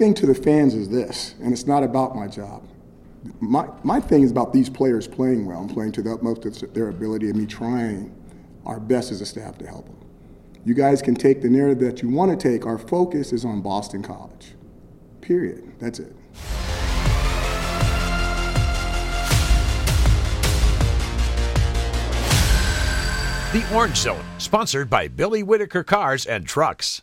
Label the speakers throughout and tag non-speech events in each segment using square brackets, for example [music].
Speaker 1: Thing to the fans is this, and it's not about my job. My, my thing is about these players playing well and playing to the utmost of their ability and me trying our best as a staff to help them. You guys can take the narrative that you want to take. Our focus is on Boston College. Period. That's it.
Speaker 2: The Orange Zone, sponsored by Billy Whitaker Cars and Trucks.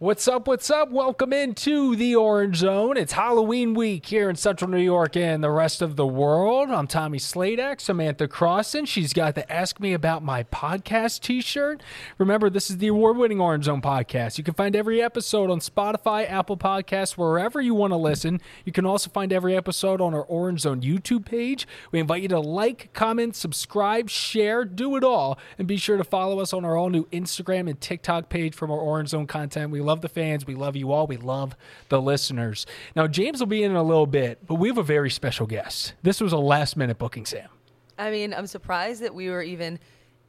Speaker 3: What's up? What's up? Welcome into the Orange Zone. It's Halloween week here in Central New York and the rest of the world. I'm Tommy Sladek, Samantha Crossan. She's got the Ask Me About My Podcast t shirt. Remember, this is the award winning Orange Zone podcast. You can find every episode on Spotify, Apple Podcasts, wherever you want to listen. You can also find every episode on our Orange Zone YouTube page. We invite you to like, comment, subscribe, share, do it all. And be sure to follow us on our all new Instagram and TikTok page from our Orange Zone content. We love the fans. We love you all. We love the listeners. Now, James will be in, in a little bit, but we have a very special guest. This was a last minute booking, Sam.
Speaker 4: I mean, I'm surprised that we were even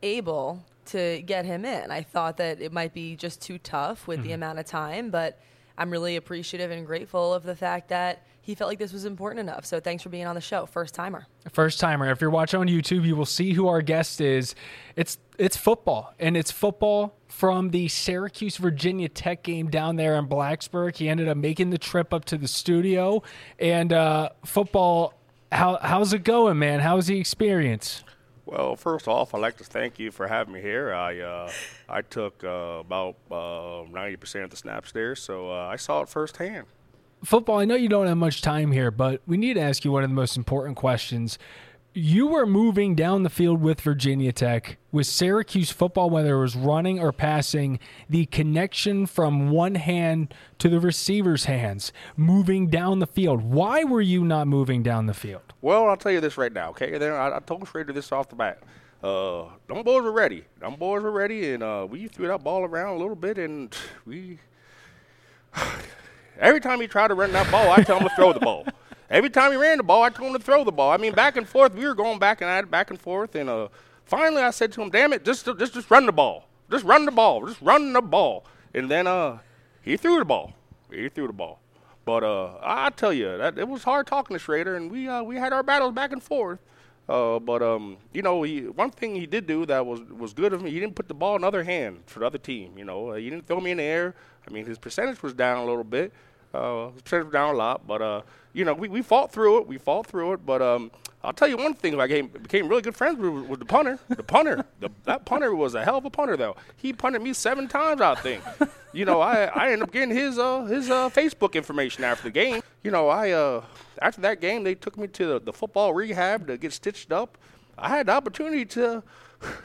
Speaker 4: able to get him in. I thought that it might be just too tough with mm-hmm. the amount of time, but I'm really appreciative and grateful of the fact that he felt like this was important enough. So thanks for being on the show, first timer.
Speaker 3: First timer. If you're watching on YouTube, you will see who our guest is. It's it's football, and it's football from the Syracuse Virginia Tech game down there in Blacksburg. He ended up making the trip up to the studio, and uh, football. How how's it going, man? How's the experience?
Speaker 5: Well, first off, I'd like to thank you for having me here. I uh, I took uh, about uh, ninety percent of the snaps there, so uh, I saw it firsthand
Speaker 3: football, I know you don't have much time here, but we need to ask you one of the most important questions. You were moving down the field with Virginia Tech, with Syracuse football, whether it was running or passing, the connection from one hand to the receiver's hands, moving down the field. Why were you not moving down the field?
Speaker 5: Well, I'll tell you this right now, okay? I, I told Shrader this off the bat. Uh, them boys were ready. Them boys were ready, and uh, we threw that ball around a little bit, and we [sighs] Every time he tried to run that ball, I tell him to throw the ball. [laughs] Every time he ran the ball, I told him to throw the ball. I mean, back and forth, we were going back and back and forth, and uh, finally I said to him, "Damn it, just just just run the ball, just run the ball, just run the ball." And then uh, he threw the ball. He threw the ball. But uh, I tell you, that it was hard talking to Shrader, and we uh, we had our battles back and forth. Uh, but um, you know, he, one thing he did do that was was good of him. He didn't put the ball in other hand for the other team. You know, uh, he didn't throw me in the air. I mean, his percentage was down a little bit, uh, percentage down a lot, but uh, you know, we, we fought through it. We fought through it. But um, I'll tell you one thing: I became, became really good friends with, with the punter. The punter, the, that punter was a hell of a punter, though. He punted me seven times, I think. you know, I, I ended up getting his uh, his uh, Facebook information after the game. You know, I uh, after that game, they took me to the, the football rehab to get stitched up. I had the opportunity to,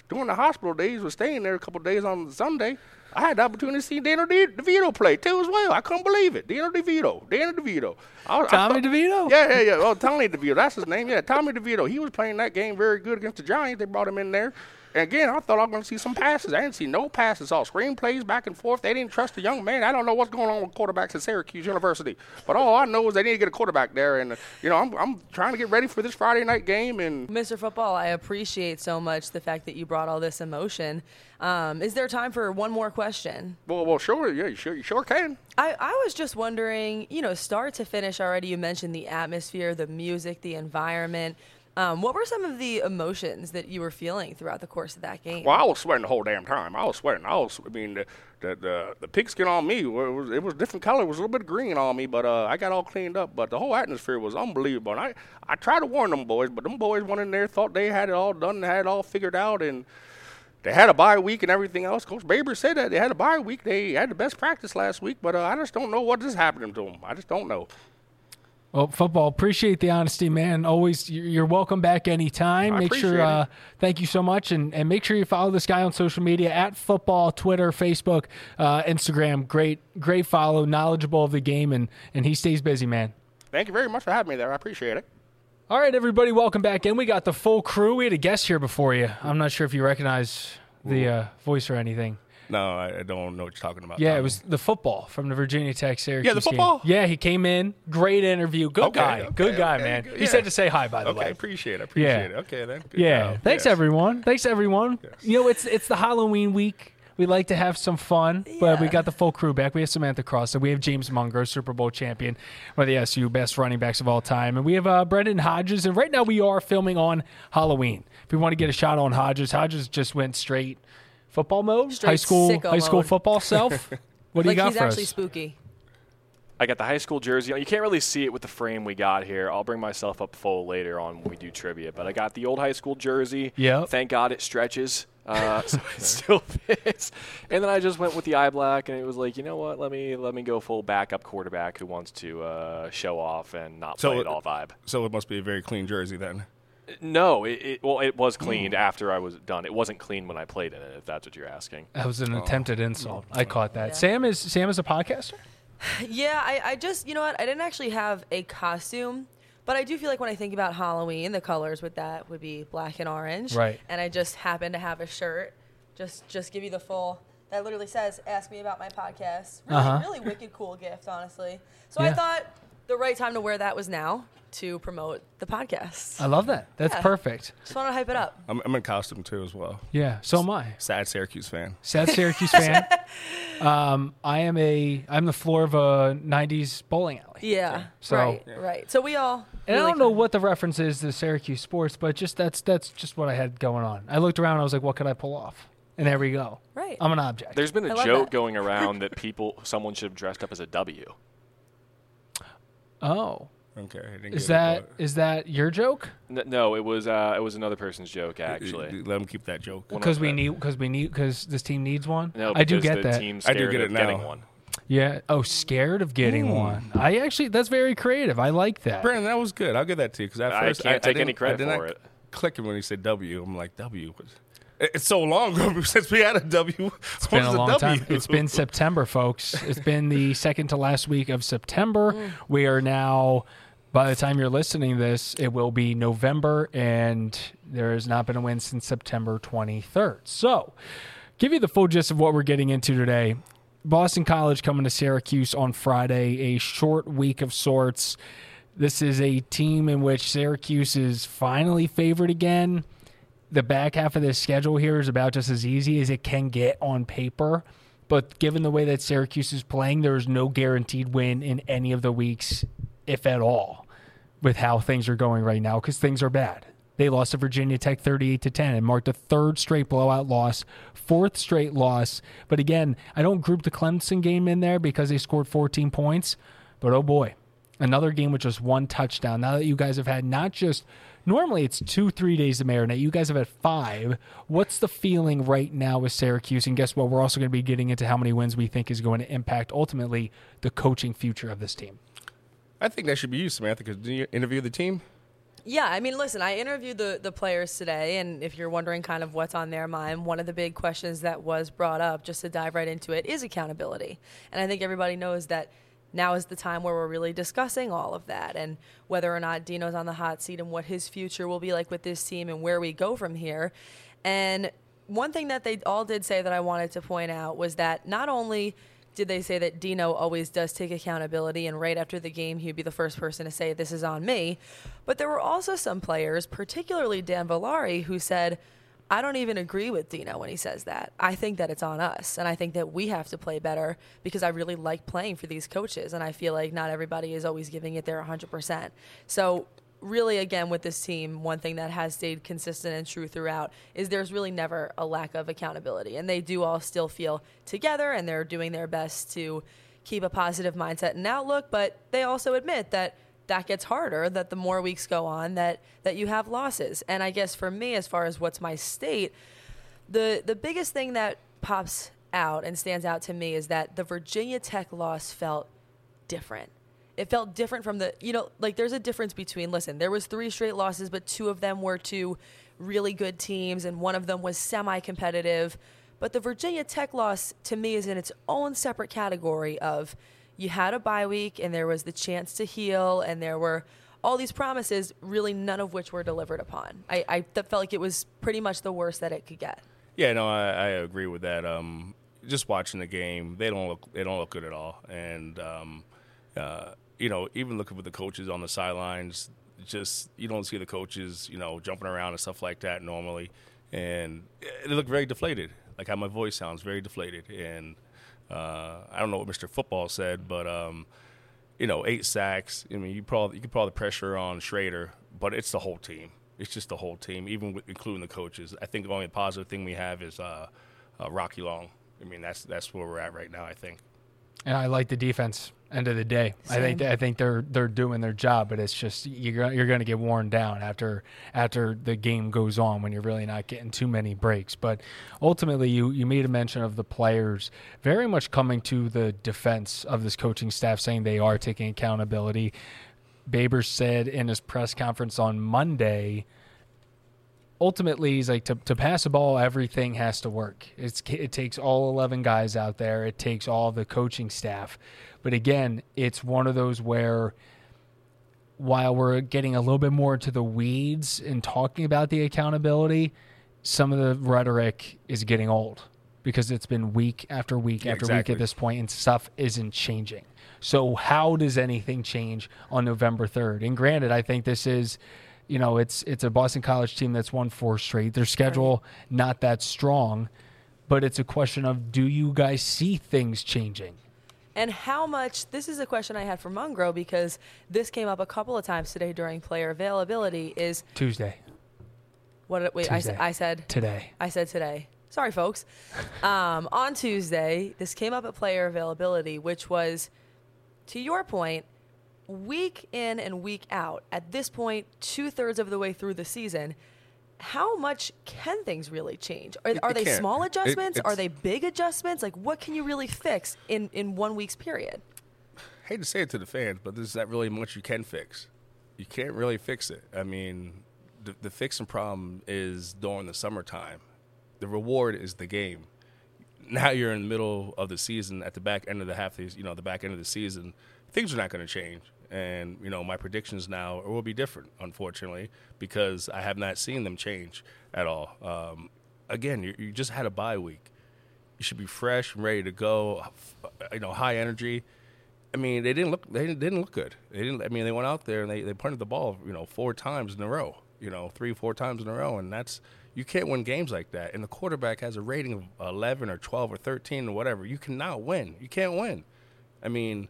Speaker 5: during the hospital days, was staying there a couple days on Sunday. I had the opportunity to see Daniel De- DeVito play too as well. I couldn't believe it. Daniel DeVito. Daniel DeVito.
Speaker 3: I, Tommy I thought, DeVito?
Speaker 5: Yeah, yeah, yeah. Oh, Tommy DeVito. That's his name. Yeah, Tommy DeVito. He was playing that game very good against the Giants. They brought him in there. And again, I thought I was going to see some passes. I didn't see no passes. All screen plays back and forth. They didn't trust the young man. I don't know what's going on with quarterbacks at Syracuse University. But all I know is they need to get a quarterback there. And, you know, I'm, I'm trying to get ready for this Friday night game. And
Speaker 4: Mr. Football, I appreciate so much the fact that you brought all this emotion. Um, is there time for one more question?
Speaker 5: Well, well, sure. Yeah, you sure, you sure can.
Speaker 4: I, I was just wondering, you know, start to finish already, you mentioned the atmosphere, the music, the environment. Um, what were some of the emotions that you were feeling throughout the course of that game?
Speaker 5: Well, I was sweating the whole damn time. I was sweating. I was. I mean, the the the, the pigskin on me it was it was different color. It was a little bit green on me, but uh, I got all cleaned up. But the whole atmosphere was unbelievable. And I I tried to warn them boys, but them boys went in there thought they had it all done, had it all figured out, and they had a bye week and everything else. Coach Babers said that they had a bye week. They had the best practice last week, but uh, I just don't know what is happening to them. I just don't know.
Speaker 3: Well, football. Appreciate the honesty, man. Always, you're welcome back anytime.
Speaker 6: I
Speaker 3: make sure. Uh, thank you so much, and and make sure you follow this guy on social media at football, Twitter, Facebook, uh, Instagram. Great, great follow. Knowledgeable of the game, and and he stays busy, man.
Speaker 6: Thank you very much for having me there. I appreciate it.
Speaker 3: All right, everybody, welcome back in. We got the full crew. We had a guest here before you. I'm not sure if you recognize the uh, voice or anything.
Speaker 5: No, I, I don't know what you're talking about.
Speaker 3: Yeah, it was the football from the Virginia Tech Syracuse.
Speaker 5: Yeah, the
Speaker 3: game.
Speaker 5: football?
Speaker 3: Yeah, he came in. Great interview. Good
Speaker 5: Okay,
Speaker 3: guy.
Speaker 5: okay,
Speaker 3: Good guy,
Speaker 5: okay,
Speaker 3: man.
Speaker 5: good,
Speaker 3: He said to say hi, by the
Speaker 5: Okay,
Speaker 3: way.
Speaker 5: appreciate it. Appreciate
Speaker 3: Yeah.
Speaker 5: it. Okay, then. Good
Speaker 3: Yeah.
Speaker 5: job.
Speaker 3: Thanks
Speaker 5: Yes.
Speaker 3: everyone. Thanks everyone. You know, it's it's the Halloween week. We like to have some fun, but we got the full crew back. We have Samantha Cross, and we have James Mungro, Super Bowl champion, one of the SU best running backs of all time, and we have uh, Brendan Hodges. And right now we are filming on Halloween. If we want to get a shot on Hodges, Hodges just went straight football mode,
Speaker 4: Straight
Speaker 3: high school, high school
Speaker 4: mode.
Speaker 3: football self. [laughs] What do
Speaker 4: like
Speaker 3: you got
Speaker 4: he's
Speaker 3: for
Speaker 4: actually
Speaker 3: us?
Speaker 4: spooky.
Speaker 7: I got the high school jersey. You can't really see it with the frame we got here. I'll bring myself up full later on when we do trivia. But I got the old high school jersey.
Speaker 3: Yep.
Speaker 7: Thank God it stretches. Uh, [laughs] [laughs] so it still fits. And then I just went with the eye black, and it was like, you know what? Let me let me go full backup quarterback who wants to uh, show off and not
Speaker 5: So
Speaker 7: play
Speaker 5: it-
Speaker 7: it all vibe.
Speaker 5: So it must be a very clean jersey then.
Speaker 7: No, it, it well, it was cleaned after I was done. It wasn't clean when I played in it. If that's what you're asking.
Speaker 3: That was an attempted insult. I caught that.
Speaker 4: Yeah.
Speaker 3: Sam is Sam is a podcaster. [sighs]
Speaker 4: Yeah, I, I just, you know what? I didn't actually have a costume, but I do feel like when I think about Halloween, the colors with that would be black and orange.
Speaker 3: Right.
Speaker 4: And I just happen to have a shirt. Just, just give you the full. That literally says, "Ask me about my podcast." Really,
Speaker 3: Uh-huh.
Speaker 4: really wicked cool gift, honestly. So I
Speaker 3: Yeah.
Speaker 4: thought the right time to wear that was now to promote the podcast.
Speaker 3: I love that. That's
Speaker 4: Yeah.
Speaker 3: perfect.
Speaker 4: Just want to hype it up.
Speaker 5: I'm, I'm in costume too as well.
Speaker 3: Yeah. So am I.
Speaker 5: Sad Syracuse fan.
Speaker 3: Sad Syracuse [laughs] fan. Um, I am a I'm the floor of a '90s bowling alley.
Speaker 4: Yeah.
Speaker 3: So-
Speaker 4: right. Right. So we all.
Speaker 3: And I
Speaker 4: really
Speaker 3: don't know what the reference is to Syracuse sports, but just that's that's just what I had going on. I looked around, I was like, what could I pull off? And there we go.
Speaker 4: Right.
Speaker 3: I'm an object.
Speaker 7: There's been
Speaker 4: I
Speaker 7: a
Speaker 4: love
Speaker 7: joke
Speaker 4: that.
Speaker 7: going around [laughs] that people, someone should have dressed up as a W.
Speaker 3: oh,
Speaker 5: Okay. I didn't
Speaker 3: is
Speaker 5: get
Speaker 3: that
Speaker 5: it,
Speaker 3: is that your joke?
Speaker 7: N- no, it was uh, it was another person's joke
Speaker 5: but-
Speaker 7: actually.
Speaker 5: Let him keep that joke.
Speaker 3: Because we need because we need because this team needs one.
Speaker 7: No,
Speaker 3: I do get
Speaker 7: the
Speaker 3: that.
Speaker 7: Team's
Speaker 5: I do get
Speaker 7: of
Speaker 5: it
Speaker 7: getting
Speaker 5: now.
Speaker 7: one.
Speaker 3: Yeah. Oh, scared of getting one. I actually that's very creative. I like that.
Speaker 5: Brandon, that was good. I'll give that to you because at
Speaker 7: I can't take any credit
Speaker 5: I
Speaker 7: for it.
Speaker 5: Clicking when he said W. I'm like W. It's so long [laughs] since we had a W. [laughs]
Speaker 3: It's been a long time. It's [laughs] been September, folks. It's been the second to last week of September. We are now, by the time you're listening to this, it will be November, and there has not been a win since September 23rd. So, give you the full gist of what we're getting into today. Boston College coming to Syracuse on Friday, a short week of sorts. This is a team in which Syracuse is finally favored again the back half of this schedule here is about just as easy as it can get on paper. But given the way that Syracuse is playing, there is no guaranteed win in any of the weeks, if at all, with how things are going right now, because things are bad. They lost to Virginia Tech 38 to 10 and marked a third straight blowout loss, fourth straight loss. But again, I don't group the Clemson game in there because they scored 14 points. But oh boy, another game with just one touchdown. Now that you guys have had not just normally it's two, three days to marinate. You guys have had five. What's the feeling right now with Syracuse? And guess what? We're also going to be getting into how many wins we think is going to impact ultimately the coaching future of this team.
Speaker 5: I think that should be you, Samantha, because did you interview the team?
Speaker 4: Yeah, I mean, listen, I interviewed the, the players today, and if you're wondering kind of what's on their mind, one of the big questions that was brought up, just to dive right into it, is accountability. And I think everybody knows that now is the time where we're really discussing all of that and whether or not Dino's on the hot seat and what his future will be like with this team and where we go from here. And one thing that they all did say that I wanted to point out was that not only did they say that Dino always does take accountability, and right after the game, he'd be the first person to say, This is on me. But there were also some players, particularly Dan Villari, who said, I don't even agree with Dino when he says that. I think that it's on us, and I think that we have to play better because I really like playing for these coaches, and I feel like not everybody is always giving it their 100%. So, really, again, with this team, one thing that has stayed consistent and true throughout is there's really never a lack of accountability, and they do all still feel together, and they're doing their best to keep a positive mindset and outlook, but they also admit that that gets harder that the more weeks go on that that you have losses. And i guess for me as far as what's my state the the biggest thing that pops out and stands out to me is that the virginia tech loss felt different it felt different from the you know like there's a difference between listen there was three straight losses but two of them were to really good teams and one of them was semi-competitive. But the virginia tech loss to me is in its own separate category of you had a bye week and there was the chance to heal and there were all these promises really none of which were delivered upon. I, I felt like it was pretty much the worst that it could get.
Speaker 5: Yeah, no, I, I agree with that. Um, just watching the game, they don't look they don't look good at all, and um, uh, you know, even looking with the coaches on the sidelines, just you don't see the coaches, you know, jumping around and stuff like that normally, and they look very deflated. Like how my voice sounds, very deflated, and uh, I don't know what Mr. Football said, but um, you know, eight sacks. I mean, you probably you could probably pressure on Shrader, but it's the whole team. It's just the whole team, even with, including the coaches. I think the only positive thing we have is uh, uh, Rocky Long. I mean, that's that's where we're at right now. I think.
Speaker 3: And I like the defense. End of the day, I think I think they're they're doing their job, but it's just you're you're going to get worn down after after the game goes on when you're really not getting too many breaks. But ultimately, you you made a mention of the players very much coming to the defense of this coaching staff, saying they are taking accountability. Babers said in his press conference on Monday ultimately he's like to, to pass the ball everything has to work. It's it takes all 11 guys out there. It takes all the coaching staff. But again it's one of those where while we're getting a little bit more into the weeds and talking about the accountability some of the rhetoric is getting old because it's been week after week
Speaker 5: Yeah,
Speaker 3: after week at this point and stuff isn't changing. So how does anything change on november 3rd and granted i think this is you know, it's it's a Boston College team that's won four straight. Their schedule not that strong, but it's a question of do you guys see things changing?
Speaker 4: And how much? This is a question I had for Mungro because this came up a couple of times today during player availability. Is
Speaker 3: Tuesday,
Speaker 4: what? Wait, I,
Speaker 3: Tuesday.
Speaker 4: said- I said
Speaker 3: today.
Speaker 4: I said today. Sorry, folks. Um, on Tuesday, this came up at player availability, which was, to your point, week in and week out. At this point, two thirds of the way through the season, how much can things really change? Are, are they
Speaker 5: can't.
Speaker 4: small
Speaker 5: It-
Speaker 4: adjustments? are they big adjustments? Like, what can you really fix in, in one week's period?
Speaker 5: I hate to say it to the fans, but there's not really much you can fix. You can't really fix it. I mean, the, the fixing problem is during the summertime. The reward is the game. Now you're in the middle of the season, at the back end of the half, you know, the back end of the season. Things are not going to change, and you know, my predictions now will be different, unfortunately, because I have not seen them change at all. Um, again, you, you just had a bye week. You should be fresh and ready to go. You know, high energy. I mean, they didn't look. They didn't, look good. They didn't. I mean, they went out there and they, they punted the ball. You know, four times in a row. You know, three, four times in a row, and that's you can't win games like that. And the quarterback has a rating of eleven or twelve or thirteen or whatever. You cannot win. You can't win. I mean,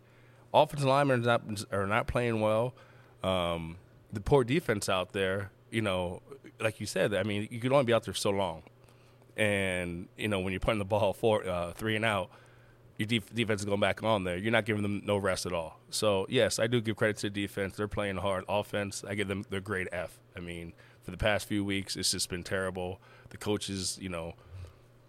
Speaker 5: offensive linemen are not, are not playing well. Um, the poor defense out there. You know, like you said. I mean, you can only be out there so long. And you know, when you're putting the ball four, uh, three and out, your def- defense is going back on there. You're not giving them no rest at all. So yes, I do give credit to the defense. They're playing hard. Offense, I give them their grade F. I mean, for the past few weeks, it's just been terrible. The coaches, you know,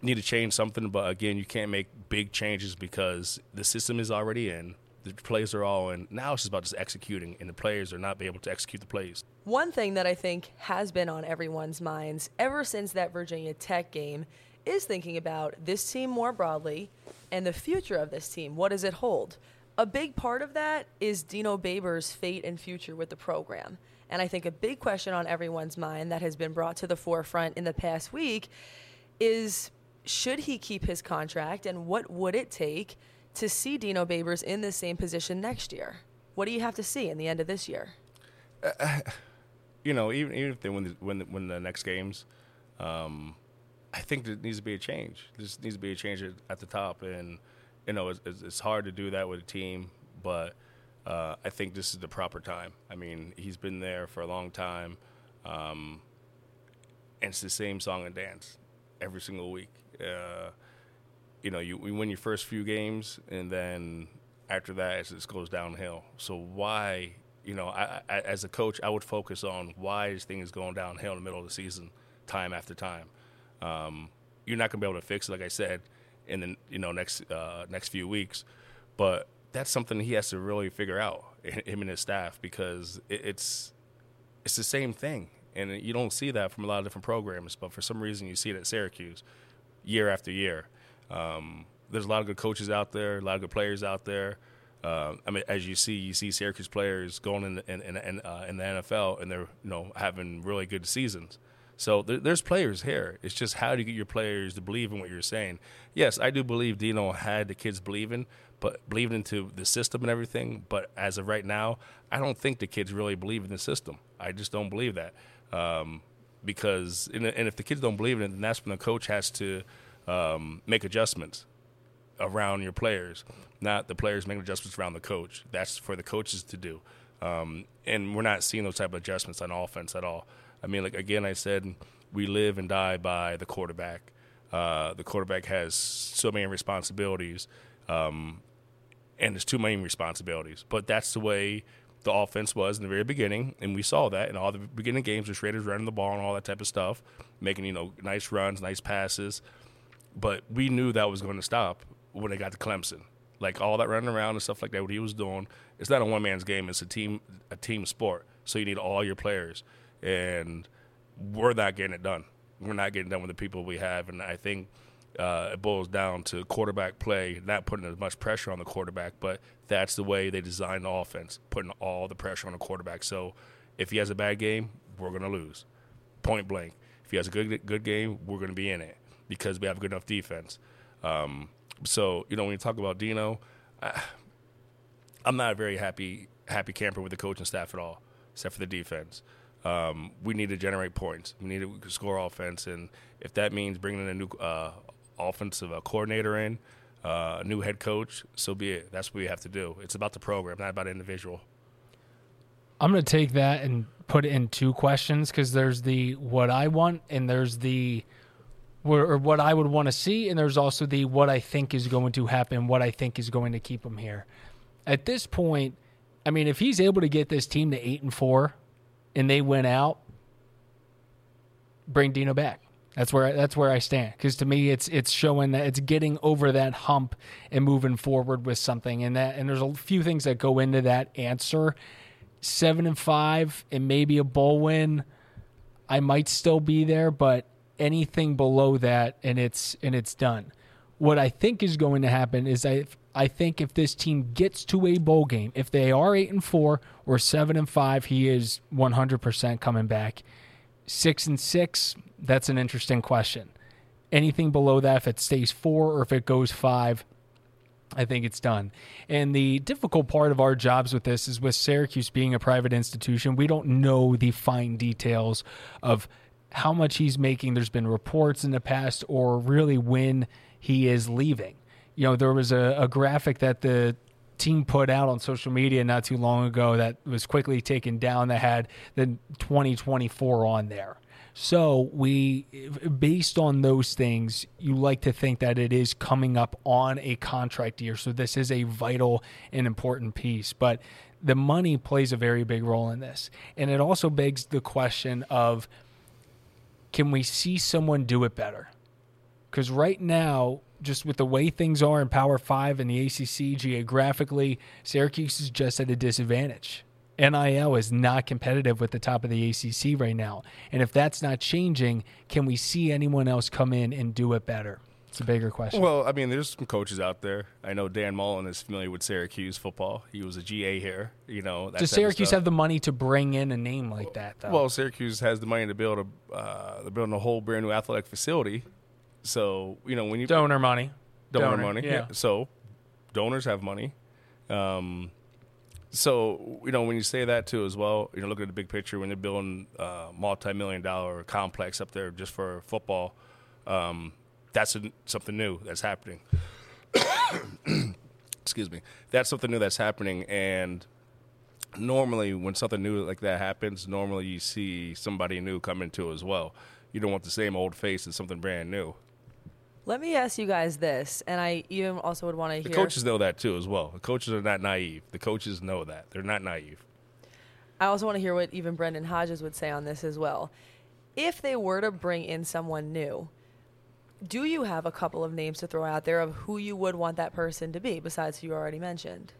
Speaker 5: need to change something. But again, you can't make big changes because the system is already in. The plays are all in. Now it's just about just executing, and the players are not be able to execute the plays.
Speaker 4: One thing that I think has been on everyone's minds ever since that Virginia Tech game is thinking about this team more broadly and the future of this team. What does it hold? A big part of that is Dino Babers' fate and future with the program. And I think a big question on everyone's mind that has been brought to the forefront in the past week is should he keep his contract and what would it take to see Dino Babers in the same position next year? What do you have to see in the end of this year? [sighs]
Speaker 5: you know, even even if they win the, win the, win the next games, um, I think there needs to be a change. There needs to be a change at, at the top, and you know, it's, it's hard to do that with a team, but uh, I think this is the proper time. I mean, he's been there for a long time, um, and it's the same song and dance every single week. Uh, you know, you, win your first few games, and then after that, it just goes downhill. So why, you know, I, I, as a coach, I would focus on why is going downhill in the middle of the season, time after time. Um, you're not going to be able to fix it, like I said, in the you know next uh, next few weeks. But that's something he has to really figure out, [laughs] him and his staff, because it, it's it's the same thing, and you don't see that from a lot of different programs. But for some reason, you see it at Syracuse, year after year. Um, there's a lot of good coaches out there, a lot of good players out there. Uh, I mean, as you see, you see Syracuse players going in in, in, in, uh, in the NFL, and they're you know having really good seasons. So there, there's players here. It's just how do you get your players to believe in what you're saying? Yes, I do believe Dino had the kids believing, but believing into the system and everything. But as of right now, I don't think the kids really believe in the system. I just don't believe that um, because and, and if the kids don't believe in it, then that's when the coach has to um, make adjustments around your players, not the players making adjustments around the coach. That's for the coaches to do. Um, and we're not seeing those type of adjustments on offense at all. I mean, like again, I said we live and die by the quarterback. Uh, the quarterback has so many responsibilities, um, and there's too many responsibilities. But that's the way the offense was in the very beginning, and we saw that in all the beginning games. The Raiders running the ball and all that type of stuff, making you know nice runs, nice passes. But we knew that was going to stop when they got to Clemson. Like all that running around and stuff like that, what he was doing, it's not a one man's game. It's a team a team sport. So you need all your players and we're not getting it done. We're not getting done with the people we have, and I think uh, it boils down to quarterback play, not putting as much pressure on the quarterback, but that's the way they design the offense, putting all the pressure on the quarterback. So if he has a bad game, we're going to lose, point blank. If he has a good good game, we're going to be in it because we have a good enough defense. Um, so you know when you talk about Dino, I, I'm not a very happy happy camper with the coaching staff at all, except for the defense um, we need to generate points. We need to score offense, and if that means bringing in a new uh, offensive uh, coordinator in, uh, a new head coach, so be it. That's what we have to do. It's about the program, not about individual.
Speaker 3: I'm going to take that and put it in two questions because there's the what I want and there's the or what I would want to see, and there's also the what I think is going to happen, what I think is going to keep him here. At this point, I mean, if he's able to get this team to eight and four, and they went out, bring Dino back. That's where that's where I stand because to me it's it's showing that it's getting over that hump and moving forward with something and that and there's a few things that go into that answer. Seven and five and maybe a bowl win, I might still be there, but anything below that and it's and it's done. What I think is going to happen is I I think if this team gets to a bowl game, if they are eight and four or seven and five, he is 100% coming back. Six and six, that's an interesting question. Anything below that, if it stays four or if it goes five, I think it's done. And the difficult part of our jobs with this is with Syracuse being a private institution, we don't know the fine details of how much he's making. There's been reports in the past, or really when he is leaving you know, there was a, a graphic that the team put out on social media not too long ago that was quickly taken down that had the 2024 on there. So we, based on those things, you like to think that it is coming up on a contract year. So this is a vital and important piece. But the money plays a very big role in this, and it also begs the question of, can we see someone do it better? Because right now, just with the way things are in Power Five and the ACC geographically, Syracuse is just at a disadvantage. NIL is not competitive with the top of the ACC right now. And if that's not changing, can we see anyone else come in and do it better? It's a bigger question.
Speaker 5: Well, I mean, there's some coaches out there. I know Dan Mullen is familiar with Syracuse football. He was a GA here. You know,
Speaker 3: does Syracuse have the money to bring in a name like that? Though?
Speaker 5: Well, Syracuse has the money to build a uh, they're building a whole brand new athletic facility so you know when you
Speaker 3: donor money,
Speaker 5: donor, donor money. Yeah. yeah. So donors have money. Um, so you know when you say that too as well, you know look at the big picture when they're building a multi-million dollar complex up there just for football. Um, that's a, something new that's happening. [coughs] Excuse me. That's something new that's happening, and normally when something new like that happens, normally you see somebody new come into as well. You don't want the same old face as something brand new.
Speaker 4: Let me ask you guys this, and I even also would want to hear.
Speaker 5: The coaches know that too, as well. The coaches are not naive. The coaches know that they're not naive.
Speaker 4: I also want to hear what even Brendan Hodges would say on this as well. If they were to bring in someone new, do you have a couple of names to throw out there of who you would want that person to be besides who you already mentioned?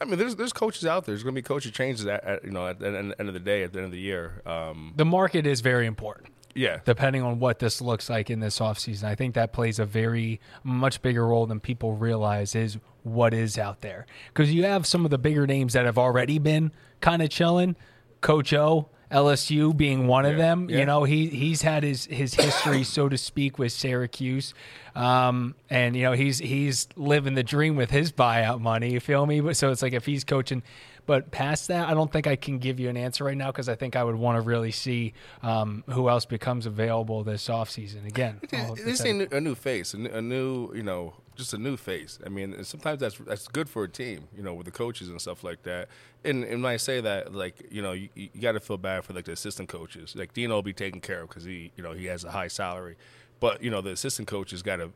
Speaker 5: I mean, there's there's coaches out there. There's going to be coaching changes at, at you know at the end of the day, at the end of the year. Um,
Speaker 3: The market is very important.
Speaker 5: yeah,
Speaker 3: depending on what this looks like in this offseason. I think that plays a very much bigger role than people realize is what is out there. Because you have some of the bigger names that have already been kind of chilling. Coach O, LSU being one of them.
Speaker 5: yeah.
Speaker 3: You know, he he's had his his history, so to speak, with Syracuse. Um, and you know, he's he's living the dream with his buyout money, you feel me? But so it's like if he's coaching but past that, I don't think I can give you an answer right now because I think I would want to really see um, who else becomes available this offseason. Again,
Speaker 5: This ain't a new face, a new, a new, you know, just a new face. I mean, sometimes that's that's good for a team, you know, with the coaches and stuff like that. And, and when I say that, like, you know, you, you got to feel bad for like the assistant coaches. Like Dino will be taken care of because he, you know, he has a high salary, but you know, the assistant coaches got to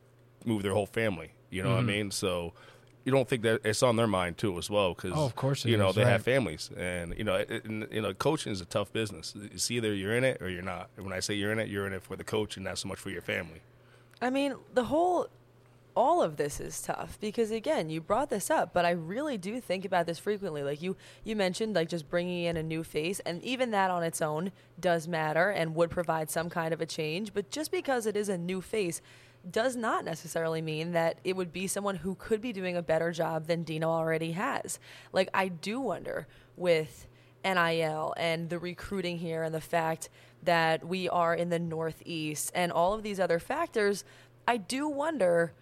Speaker 5: move their whole family. You know what I
Speaker 3: Mm-hmm.
Speaker 5: mean? So. You don't think that it's on their mind too, as well, because
Speaker 3: Oh, of course it
Speaker 5: you know
Speaker 3: is,
Speaker 5: they
Speaker 3: right.
Speaker 5: have families, and you know, it, and, you know, coaching is a tough business. It's either you're in it or you're not. And when I say you're in it, you're in it for the coach, and not so much for your family.
Speaker 4: I mean, the whole, all of this is tough because again, you brought this up, but I really do think about this frequently. Like you, you mentioned, like just bringing in a new face, and even that on its own does matter and would provide some kind of a change. But just because it is a new face, does not necessarily mean that it would be someone who could be doing a better job than Dino already has. Like I do wonder with NIL and the recruiting here and the fact that we are in the Northeast and all of these other factors, I do wonder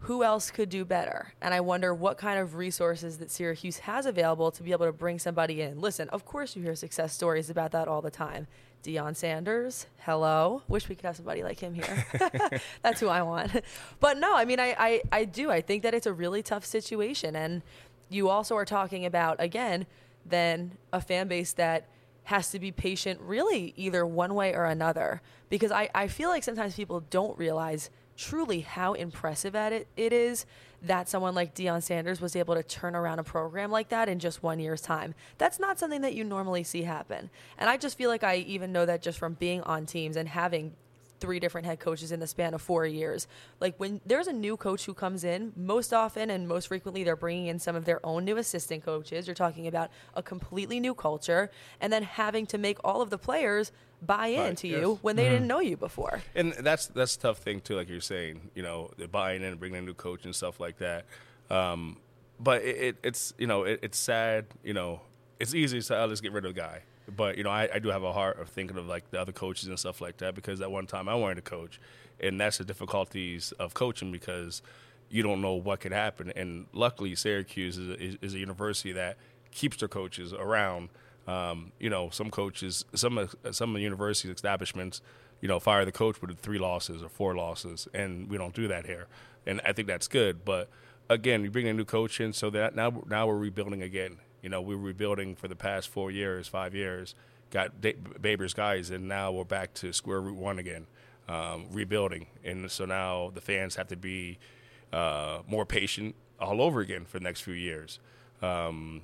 Speaker 4: who else could do better. And I wonder what kind of resources that Syracuse has available to be able to bring somebody in. Listen, of course you hear success stories about that all the time. Deion Sanders, hello. Wish we could have somebody like him here. [laughs] That's who I want. But no, I mean, I, I, I do. I think that it's a really tough situation. And you also are talking about, again, then a fan base that has to be patient really either one way or another. Because I, I feel like sometimes people don't realize truly how impressive at it it is that someone like Deion Sanders was able to turn around a program like that in just one year's time. That's not something that you normally see happen. And I just feel like I even know that just from being on teams and having three different head coaches in the span of four years. Like when there's a new coach who comes in, most often and most frequently, they're bringing in some of their own new assistant coaches. You're talking about a completely new culture, and then having to make all of the players buy into
Speaker 5: yes.
Speaker 4: you when they didn't know you before.
Speaker 5: and that's that's a tough thing too, like you're saying. You know, they're buying in, and bringing in a new coach and stuff like that. Um, but it, it, it's you know it, it's sad. You know, it's easy to say, oh, let's get rid of the guy. But you know, I, I do have a heart of thinking of like the other coaches and stuff like that because at one time I wanted to coach, and that's the difficulties of coaching because you don't know what could happen. And luckily, Syracuse is a, is, is a university that keeps their coaches around. Um, you know, some coaches, some of- some university establishments, you know, fire the coach with three losses or four losses, and we don't do that here. And I think that's good. But again, you bring a new coach in, so that now now we're rebuilding again. You know, we're rebuilding for the past four years, five years. Got Da- Babers' guys, and now we're back to square root one again, um, rebuilding. And so now the fans have to be uh, more patient all over again for the next few years. Um,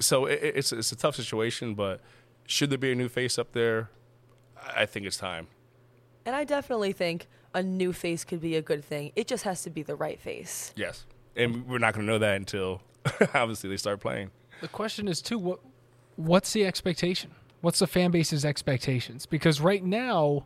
Speaker 5: so it, it's it's a tough situation, but should there be a new face up there? I I think it's time.
Speaker 4: And I definitely think a new face could be a good thing. It just has to be the right face.
Speaker 5: Yes, and we're not going to know that until [laughs] obviously they start playing.
Speaker 3: The question is too what what's the expectation? What's the fan base's expectations? Because right now,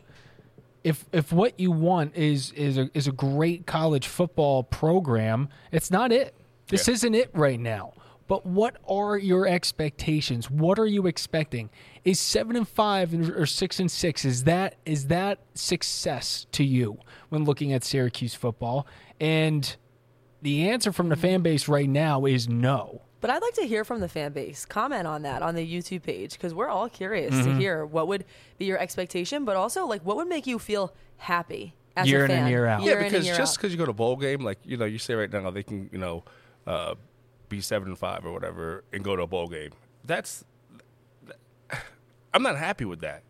Speaker 3: if if what you want is is a is a great college football program, it's not it. This
Speaker 5: Yeah.
Speaker 3: isn't it right now. But what are your expectations? What are you expecting? Is seven and five or six and six is that is that success to you when looking at Syracuse football? And the answer from the fan base right now is no.
Speaker 4: But I'd like to hear from the fan base. Comment on that on the YouTube page because we're all curious to
Speaker 3: Mm-hmm.
Speaker 4: hear what would be your expectation, but also like what would make you feel happy as
Speaker 3: Year
Speaker 4: a
Speaker 3: in and year out.
Speaker 5: Yeah,
Speaker 4: in and
Speaker 5: because
Speaker 4: year
Speaker 5: just because you go to bowl game, like you know, you say right now they can you know uh, be seven and five or whatever and go to a bowl game. That's I'm not happy with that.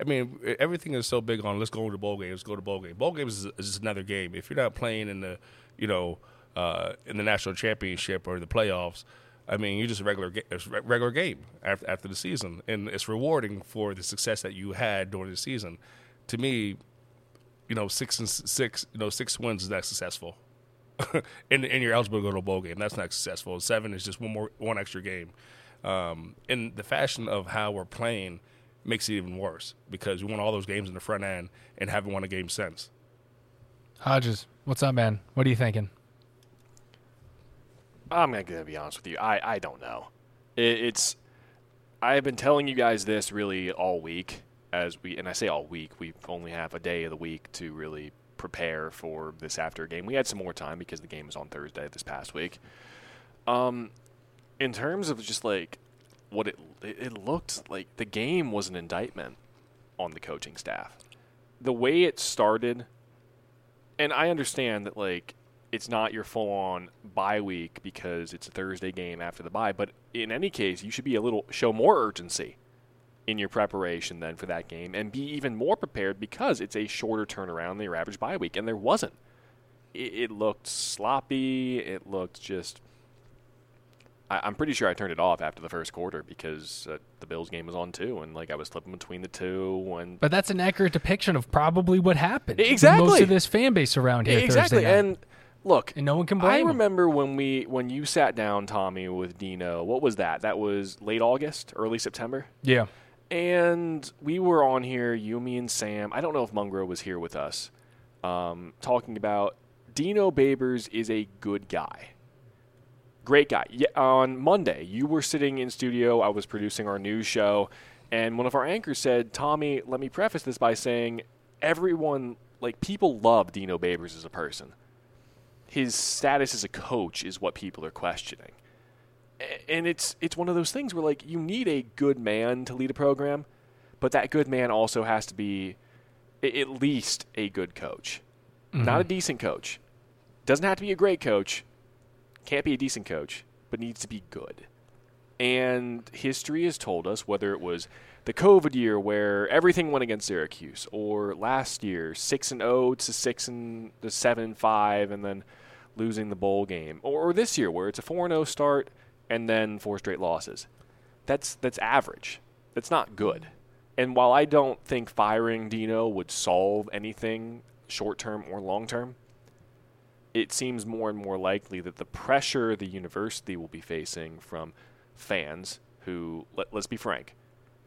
Speaker 5: I mean, everything is so big on let's go to bowl games, go to bowl game. Bowl games is, just another game. If you're not playing in the, you know, uh, in the national championship or the playoffs, I mean, you're just a regular ga- regular game after after the season, and it's rewarding for the success that you had during the season. To me, you know, six and six, you know, six wins is not successful. [laughs] and, and you're eligible to go to a bowl game. That's not successful. Seven is just one more, one extra game. Um, and the fashion of how we're playing makes it even worse because we won all those games in the front end and haven't won a game since.
Speaker 3: Hodges, what's up, man? What are you thinking?
Speaker 7: I'm not gonna be honest with you. I, I don't know. It, it's I have been telling you guys this really all week as we and I say all week. We only have a day of the week to really prepare for this after game. We had some more time because the game was on Thursday this past week. Um, in terms of just like what it it looked like, the game was an indictment on the coaching staff. The way it started, and I understand that like it's not your full on bye week because it's a Thursday game after the bye, but in any case, you should be a little show more urgency in your preparation then for that game and be even more prepared because it's a shorter turnaround than your average bye week, and there wasn't. It, it looked sloppy. It looked just. I, I'm pretty sure I turned it off after the first quarter because uh, the Bills game was on too, and like I was flipping between the two, and
Speaker 3: But that's an accurate depiction of probably what happened.
Speaker 7: Exactly.
Speaker 3: Most of this fan base around here.
Speaker 7: exactly. And look,
Speaker 3: And no one can blame. I
Speaker 7: remember when we when you sat down, Tommy, with Dino. What was that? That was late August, early September,
Speaker 3: yeah.
Speaker 7: And we were on here. You, me, and Sam. I don't know if Mungro was here with us, um, talking about Dino Babers is a good guy. Great guy. Yeah, on Monday, you were sitting in studio. I was producing our news show, and one of our anchors said, "Tommy, let me preface this by saying everyone, like people, love Dino Babers as a person. His status as a coach is what people are questioning." And it's it's one of those things where like you need a good man to lead a program, but that good man also has to be at least a good coach, mm-hmm. not a decent coach. Doesn't have to be a great coach, can't be a decent coach, but needs to be good. And history has told us whether it was the COVID year where everything went against Syracuse, or last year six and zero to six and to seven and five, and then losing the bowl game, or, or this year where it's a four and zero start and then four straight losses. That's that's average. That's not good. And while I don't think firing Dino would solve anything short term or long term, it seems more and more likely that the pressure the university will be facing from fans who, let, let's be frank,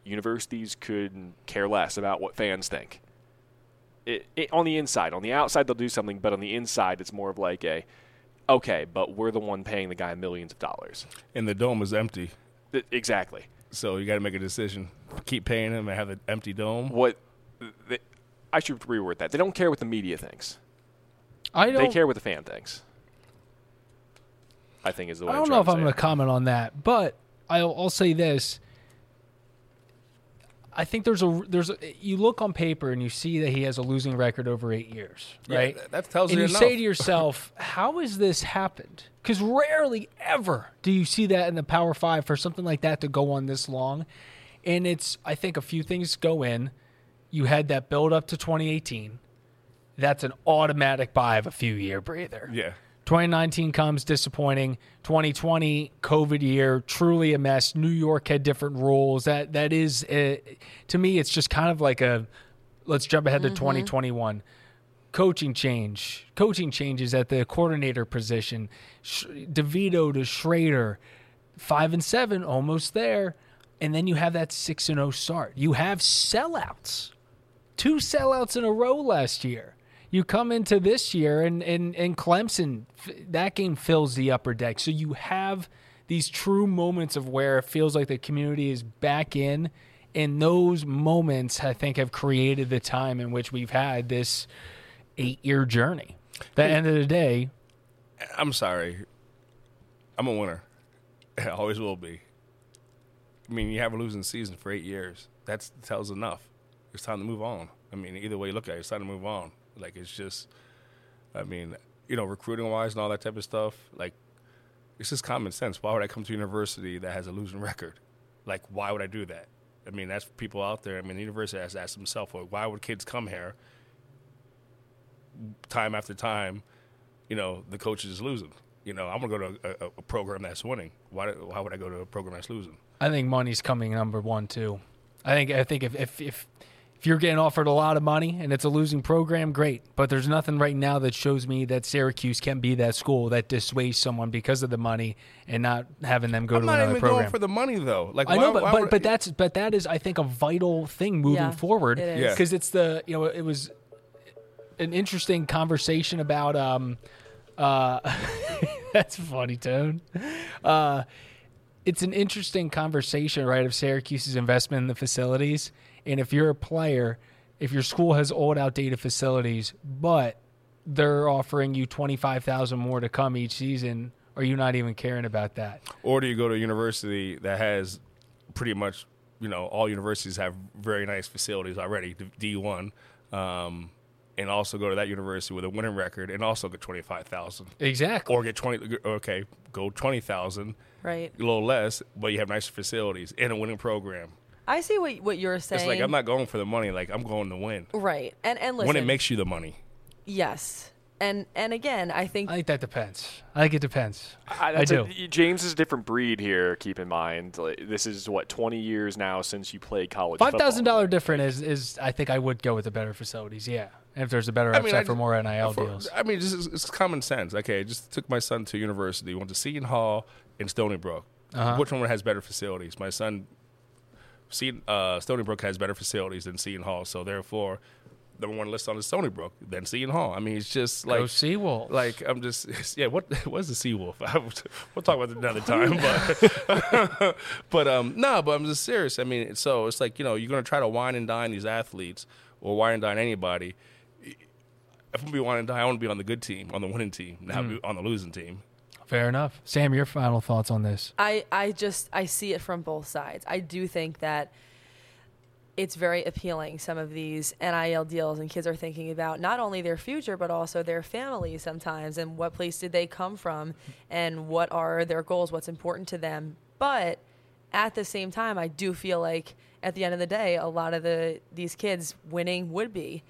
Speaker 7: universities could care less about what fans think. It, it, on the inside, on the outside, they'll do something, but on the inside, it's more of like a, okay, but we're the one paying the guy millions of dollars.
Speaker 5: And the dome is empty.
Speaker 7: Th- exactly.
Speaker 5: So you got to make a decision. Keep paying him and have an empty dome.
Speaker 7: What they, I should reword that. They don't care what the media thinks.
Speaker 3: I don't,
Speaker 7: They care what the fan thinks. I think is the way
Speaker 3: I
Speaker 7: I'm
Speaker 3: don't know if
Speaker 7: trying
Speaker 3: I'm going to comment on that, but I'll, I'll say this. I think there's a there's a, you look on paper and you see that he has a losing record over eight years, right?
Speaker 5: that- that tells
Speaker 3: and
Speaker 5: you
Speaker 3: you
Speaker 5: enough.
Speaker 3: say to yourself, [laughs] "How has this happened?" Because rarely ever do you see that in the Power Five for something like that to go on this long. And it's I think a few things go in. You had that build up to 2018. That's an automatic buy of a few year breather.
Speaker 5: Yeah.
Speaker 3: 2019 comes disappointing. 2020 COVID year truly a mess. New York had different rules. That that is uh, to me it's just kind of like a let's jump ahead to 2021. Coaching change, coaching changes at the coordinator position. Sh- DeVito to Shrader, five and seven, almost there, and then you have that six and zero start. You have sellouts two sellouts in a row last year. You come into this year and and and Clemson that game fills the upper deck. So you have these true moments of where it feels like the community is back in and those moments I think have created the time in which we've had this 8-year journey. At the end of the day,
Speaker 5: I'm sorry. I'm a winner. [laughs] I always will be. I mean, you have a losing season for eight years. That tells enough. It's time to move on. I mean, either way you look at it, it's time to move on. Like, it's just, I mean, you know, recruiting wise and all that type of stuff, like, it's just common sense. Why would I come to a university that has a losing record? Like, why would I do that? I mean, that's for people out there. I mean, the university has to ask themselves, well, why would kids come here time after time? You know, the coach is losing. You know, I'm gonna go to a, a, a program that's winning. Why? Why would I go to a program that's losing?
Speaker 3: I think money's coming number one too. I think I think if if, if if you're getting offered a lot of money and it's a losing program, great. But there's nothing right now that shows me that Syracuse can be that school that dissuades someone because of the money and not having them go
Speaker 5: I'm
Speaker 3: to
Speaker 5: not
Speaker 3: another
Speaker 5: even
Speaker 3: program.
Speaker 5: going for the money though. Like
Speaker 3: I
Speaker 5: why-
Speaker 3: know, but
Speaker 5: why
Speaker 3: but,
Speaker 5: would-
Speaker 3: but that's but that is I think a vital thing moving
Speaker 4: Yeah,
Speaker 3: forward
Speaker 4: it is.
Speaker 5: Yeah.
Speaker 3: because it's the you know it was an interesting conversation about um uh [laughs] that's funny tone uh it's an interesting conversation right of Syracuse's investment in the facilities and if you're a player if your school has old outdated facilities but they're offering you 25,000 more to come each season are you not even caring about that
Speaker 5: or do you go to a university that has pretty much, you know, all universities have very nice facilities already, D one, um, and also go to that university with a winning record and also get twenty five thousand,
Speaker 3: exactly
Speaker 5: or get twenty. Okay, go twenty thousand,
Speaker 4: Right.
Speaker 5: a little less, but you have nicer facilities and a winning program.
Speaker 4: I see what what you're saying.
Speaker 5: It's like I'm not going for the money. Like I'm going to win.
Speaker 4: right. And and listen,
Speaker 5: when it makes you the money.
Speaker 4: yes. And and again, I think
Speaker 3: I think that depends. I think it depends.
Speaker 7: I,
Speaker 3: I do.
Speaker 7: A, James is a different breed here. Keep in mind, like, this is what 20 years now since you played college.
Speaker 3: Five thousand
Speaker 7: football.
Speaker 3: dollar different is is I think I would go with the better facilities. Yeah, and if there's a better
Speaker 5: I
Speaker 3: upside
Speaker 5: mean, I
Speaker 3: for more NIL
Speaker 5: for-
Speaker 3: deals.
Speaker 5: I mean, just it's, it's common sense. Okay, I just took my son to university. Went to Seton Hall and Stony Brook.
Speaker 3: Uh-huh.
Speaker 5: Which one has better facilities? My son, Seton, uh, Stony Brook has better facilities than Seton Hall. So therefore, number one list on is Stony Brook, then Seton Hall. I mean, it's just like
Speaker 3: Go Seawolves.
Speaker 5: Like I'm just [laughs] yeah. What [laughs] what's the Seawolf? [laughs] we'll talk about it another time. But but um no. But I'm just serious. I mean, so it's like you know you're gonna try to wine and dine these athletes or wine and dine anybody. If I'm gonna be wine and dine, I want to be on the good team, on the winning team, not be on the losing team.
Speaker 3: Fair enough. Sam, your final thoughts on this?
Speaker 4: I, I just I see it from both sides. I do think that it's very appealing some of these NIL deals and kids are thinking about not only their future but also their family sometimes and what place did they come from and what are their goals, what's important to them. But at the same time, I do feel like at the end of the day, a lot of the these kids winning would be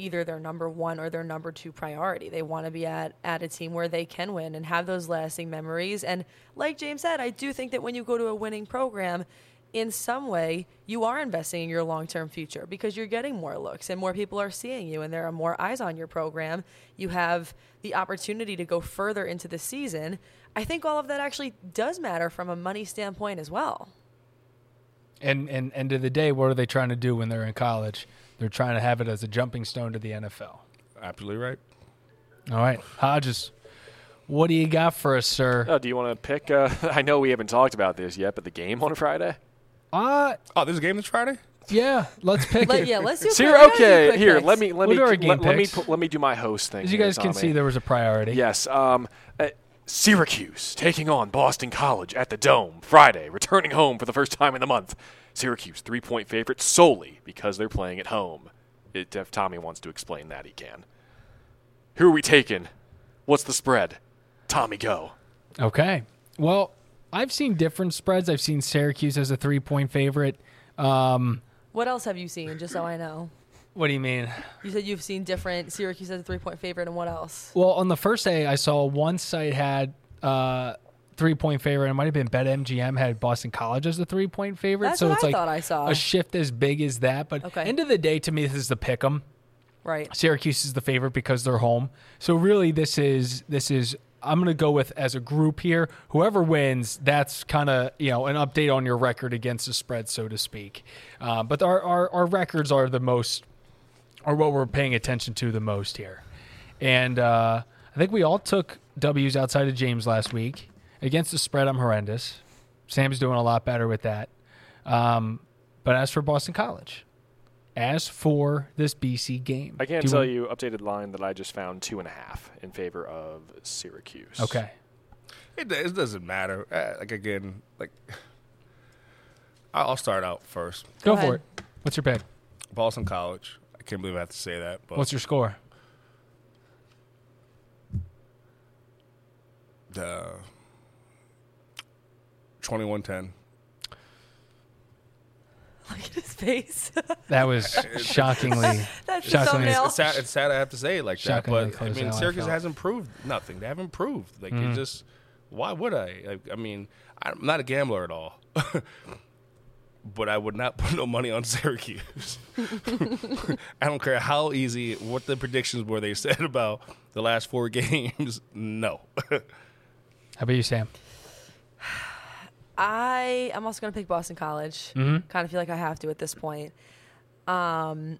Speaker 4: either their number one or their number two priority. They want to be at, at a team where they can win and have those lasting memories. And like James said, I do think that when you go to a winning program, in some way, you are investing in your long term future because you're getting more looks and more people are seeing you and there are more eyes on your program. You have the opportunity to go further into the season. I think all of that actually does matter from a money standpoint as well.
Speaker 3: And and end of the day, what are they trying to do when they're in college? They're trying to have it as a jumping stone to the NFL.
Speaker 5: Absolutely right.
Speaker 3: All right, Hodges, what do you got for us, sir?
Speaker 7: Oh, do you want to pick? Uh, [laughs] I know we haven't talked about this yet, but the game on Friday.
Speaker 3: Uh,
Speaker 5: Oh, there's a game this Friday.
Speaker 3: yeah, let's pick
Speaker 4: Let,
Speaker 3: it.
Speaker 4: yeah, let's do
Speaker 7: Sir,
Speaker 4: quick- we do
Speaker 7: okay, here.
Speaker 4: picks.
Speaker 7: Let me let
Speaker 3: We'll
Speaker 7: me
Speaker 3: do our
Speaker 7: let,
Speaker 3: game
Speaker 7: let me pu- let me do my host thing.
Speaker 3: As you
Speaker 7: here,
Speaker 3: guys can
Speaker 7: Tommy.
Speaker 3: see, there was a priority.
Speaker 7: Yes. Um, uh, Syracuse taking on Boston College at the Dome Friday, returning home for the first time in the month. Syracuse three point favorite solely because they're playing at home. It, if Tommy wants to explain that, he can. Who are we taking? What's the spread? Tommy, go.
Speaker 3: Okay. Well, I've seen different spreads. I've seen Syracuse as a three point favorite. Um,
Speaker 4: What else have you seen, just so I know?
Speaker 3: what do you mean?
Speaker 4: You said you've seen different Syracuse as a three point favorite, and what else?
Speaker 3: Well, on the first day, I saw one site had uh, three point favorite. It might have been BetMGM had Boston College as the three point favorite.
Speaker 4: That's
Speaker 3: so
Speaker 4: what
Speaker 3: it's
Speaker 4: I
Speaker 3: like
Speaker 4: thought I saw.
Speaker 3: a shift as big as that. But
Speaker 4: Okay.
Speaker 3: end of the day, to me, this is the pick 'em.
Speaker 4: Right.
Speaker 3: Syracuse is the favorite because they're home. So really, this is this is. I'm going to go with as a group here. Whoever wins, that's kind of you know an update on your record against the spread, so to speak. Uh, but our, our our records are the most, are what we're paying attention to the most here. And uh, I think we all took W's outside of James last week against the spread. I'm horrendous. Sam's doing a lot better with that. Um, but as for Boston College, as for this BC game,
Speaker 7: I can't tell
Speaker 3: we-
Speaker 7: you updated line that I just found two and a half in favor of Syracuse.
Speaker 3: Okay.
Speaker 5: It, it doesn't matter. Uh, like again, like I'll start out first.
Speaker 3: Go,
Speaker 4: Go
Speaker 3: for it. What's your pick?
Speaker 5: Boston College. I can't believe I have to say that, but
Speaker 3: What's your score?
Speaker 5: the twenty-one ten. [laughs]
Speaker 4: Look at his face. [laughs]
Speaker 3: That was shockingly. [laughs]
Speaker 4: That's the
Speaker 3: Shockingly,
Speaker 4: thumbnail.
Speaker 5: It's sad, it's sad I have to say it like that,
Speaker 3: Shockingly
Speaker 5: but I
Speaker 3: close
Speaker 5: mean,
Speaker 3: how I
Speaker 5: Syracuse
Speaker 3: felt.
Speaker 5: hasn't proved nothing. They haven't proved. Like
Speaker 3: Mm-hmm.
Speaker 5: it just, why would I? Like, I mean, I'm not a gambler at all. but I would not put no money on Syracuse. I don't care how easy, what the predictions were they said about the last four games. No.
Speaker 3: How about you, Sam?
Speaker 4: I am also going to pick Boston College. Kind of feel like I have to at this point. Um,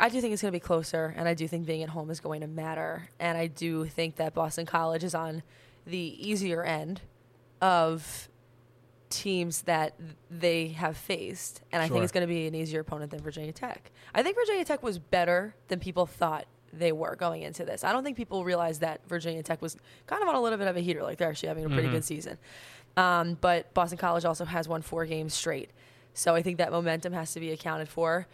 Speaker 4: I do think it's going to be closer, and I do think being at home is going to matter. And I do think that Boston College is on the easier end of teams that they have faced, and I think it's going to be an easier opponent than Virginia Tech. I think Virginia Tech was better than people thought they were going into this. I don't think people realized that Virginia Tech was kind of on a little bit of a heater, like they're actually having a pretty good season. Um, but Boston College also has won four games straight, so I think that momentum has to be accounted for.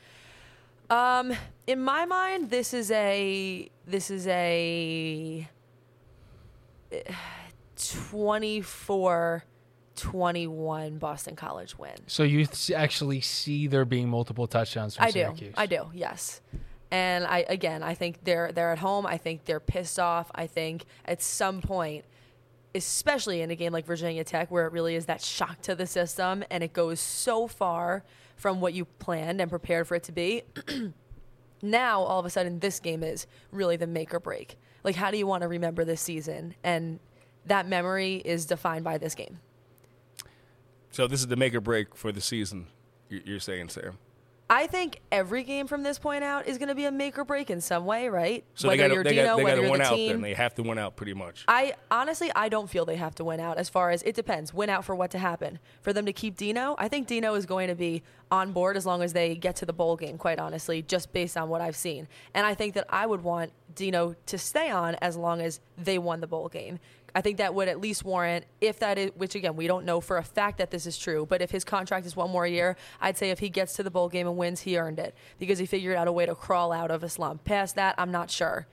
Speaker 4: Um, in my mind, this is a this is a eh, 24 21 Boston College win.
Speaker 3: So you th- actually see there being multiple touchdowns
Speaker 4: I do. I do. Yes. And I again, I think they're they're at home. I think they're pissed off. I think at some point, especially in a game like Virginia Tech, where it really is that shock to the system, and it goes so far from what you planned and prepared for it to be. [clears throat] now all of a sudden, this game is really the make or break. Like, how do you want to remember this season? And that memory is defined by this game.
Speaker 5: so this is the make or break for the season, you- you're saying, Sam.
Speaker 4: I think every game from this point out is going to be a make or break in some way, right?
Speaker 5: So
Speaker 4: whether
Speaker 5: they got
Speaker 4: you're Dino,
Speaker 5: got they
Speaker 4: whether
Speaker 5: to
Speaker 4: you're
Speaker 5: win
Speaker 4: the
Speaker 5: out.
Speaker 4: team.
Speaker 5: Then they have to win out pretty much.
Speaker 4: I honestly, I don't feel they have to win out. As far as it depends, win out for what to happen. For them to keep Dino, I think Dino is going to be on board as long as they get to the bowl game. Quite honestly, just based on what I've seen, and I think that I would want Dino to stay on as long as they won the bowl game. I think that would at least warrant, if that is, which again, we don't know for a fact that this is true, but if his contract is one more year, I'd say if he gets to the bowl game and wins, he earned it because he figured out a way to crawl out of a slump. Past that, I'm not sure.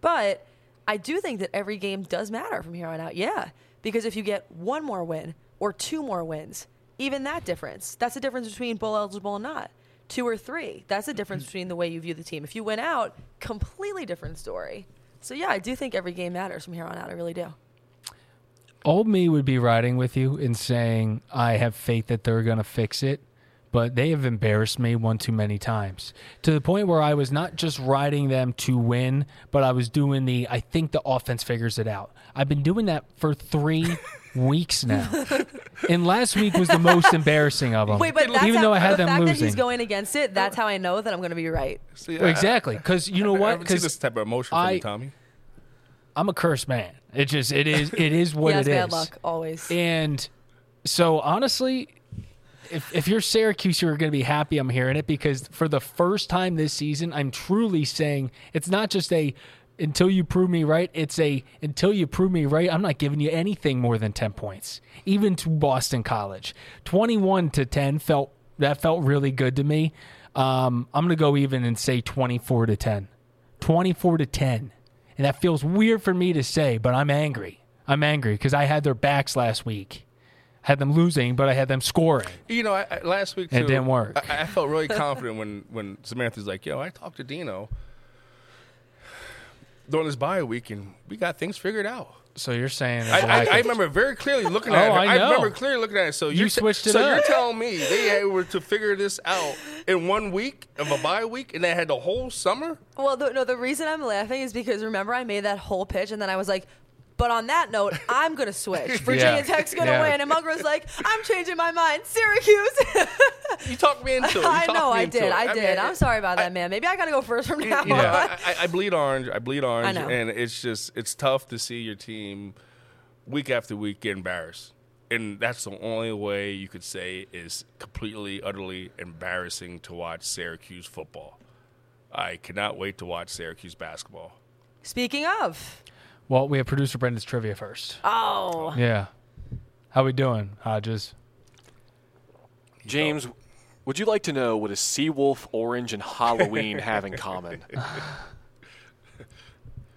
Speaker 4: But I do think that every game does matter from here on out. Yeah. Because if you get one more win or two more wins, even that difference, that's the difference between bowl eligible and not. Two or three, that's the difference between the way you view the team. If you win out, completely different story. So yeah, I do think every game matters from here on out. I really do.
Speaker 3: Old me would be riding with you and saying I have faith that they're going to fix it, but they have embarrassed me one too many times to the point where I was not just riding them to win, but I was doing the I think the offense figures it out. I've been doing that for three [laughs] weeks now, and last week was the most embarrassing of them.
Speaker 4: Wait, but that's
Speaker 3: even
Speaker 4: how,
Speaker 3: though I had
Speaker 4: the
Speaker 3: them
Speaker 4: fact that
Speaker 3: losing,
Speaker 4: he's going against it, that's how I know that I'm going to be right.
Speaker 5: See,
Speaker 3: Well, exactly because you know
Speaker 5: I
Speaker 3: what? Because
Speaker 5: this type of emotion from
Speaker 3: I-
Speaker 5: you, Tommy.
Speaker 3: I'm a cursed man. It just it is it is what
Speaker 4: he has
Speaker 3: it is.
Speaker 4: bad luck always.
Speaker 3: And so honestly, if if you're Syracuse, you're going to be happy I'm hearing it because for the first time this season, I'm truly saying it's not just a until you prove me right. It's a until you prove me right. I'm not giving you anything more than ten points, even to Boston College. Twenty-one to ten felt that felt really good to me. Um, I'm going to go even and say twenty-four to ten. Twenty-four to ten. And that feels weird for me to say, but I'm angry. I'm angry because I had their backs last week. Had them losing, but I had them scoring.
Speaker 5: You know, I, I, last week
Speaker 3: It
Speaker 5: too,
Speaker 3: didn't work.
Speaker 5: I, I felt really confident when when Samantha's like, "Yo, I talked to Dino during this bye week, and we got things figured out."
Speaker 3: So you're saying
Speaker 5: I, I, I remember very clearly looking
Speaker 3: Oh,
Speaker 5: at it.
Speaker 3: I know.
Speaker 5: remember clearly looking at it. So
Speaker 3: You
Speaker 5: you're
Speaker 3: switched it
Speaker 5: So
Speaker 3: up.
Speaker 5: you're telling me they were to figure this out in one week of a bye week, and they had the whole summer.
Speaker 4: Well, the, no, the reason I'm laughing is because remember I made that whole pitch and then I was like, but on that note, I'm gonna switch. [laughs] Virginia
Speaker 3: Yeah.
Speaker 4: Tech's gonna
Speaker 3: Yeah.
Speaker 4: win, and Mungro's like, I'm changing my mind. Syracuse. [laughs]
Speaker 5: You talked me into it. You
Speaker 4: I know, I did. I
Speaker 5: mean,
Speaker 4: did. I'm sorry about
Speaker 5: I-
Speaker 4: that, man. Maybe I gotta go first from now on.
Speaker 5: I, I, I bleed orange. I bleed orange,
Speaker 4: I know.
Speaker 5: and it's just it's tough to see your team week after week get embarrassed, and that's the only way you could say is completely, utterly embarrassing to watch Syracuse football. I cannot wait to watch Syracuse basketball.
Speaker 4: Speaking of,
Speaker 3: well, we have producer Brendan's trivia first.
Speaker 4: oh,
Speaker 3: Yeah. How we doing, Hodges?
Speaker 7: James, would you like to know what a Seawolf Orange and Halloween [laughs] have in common?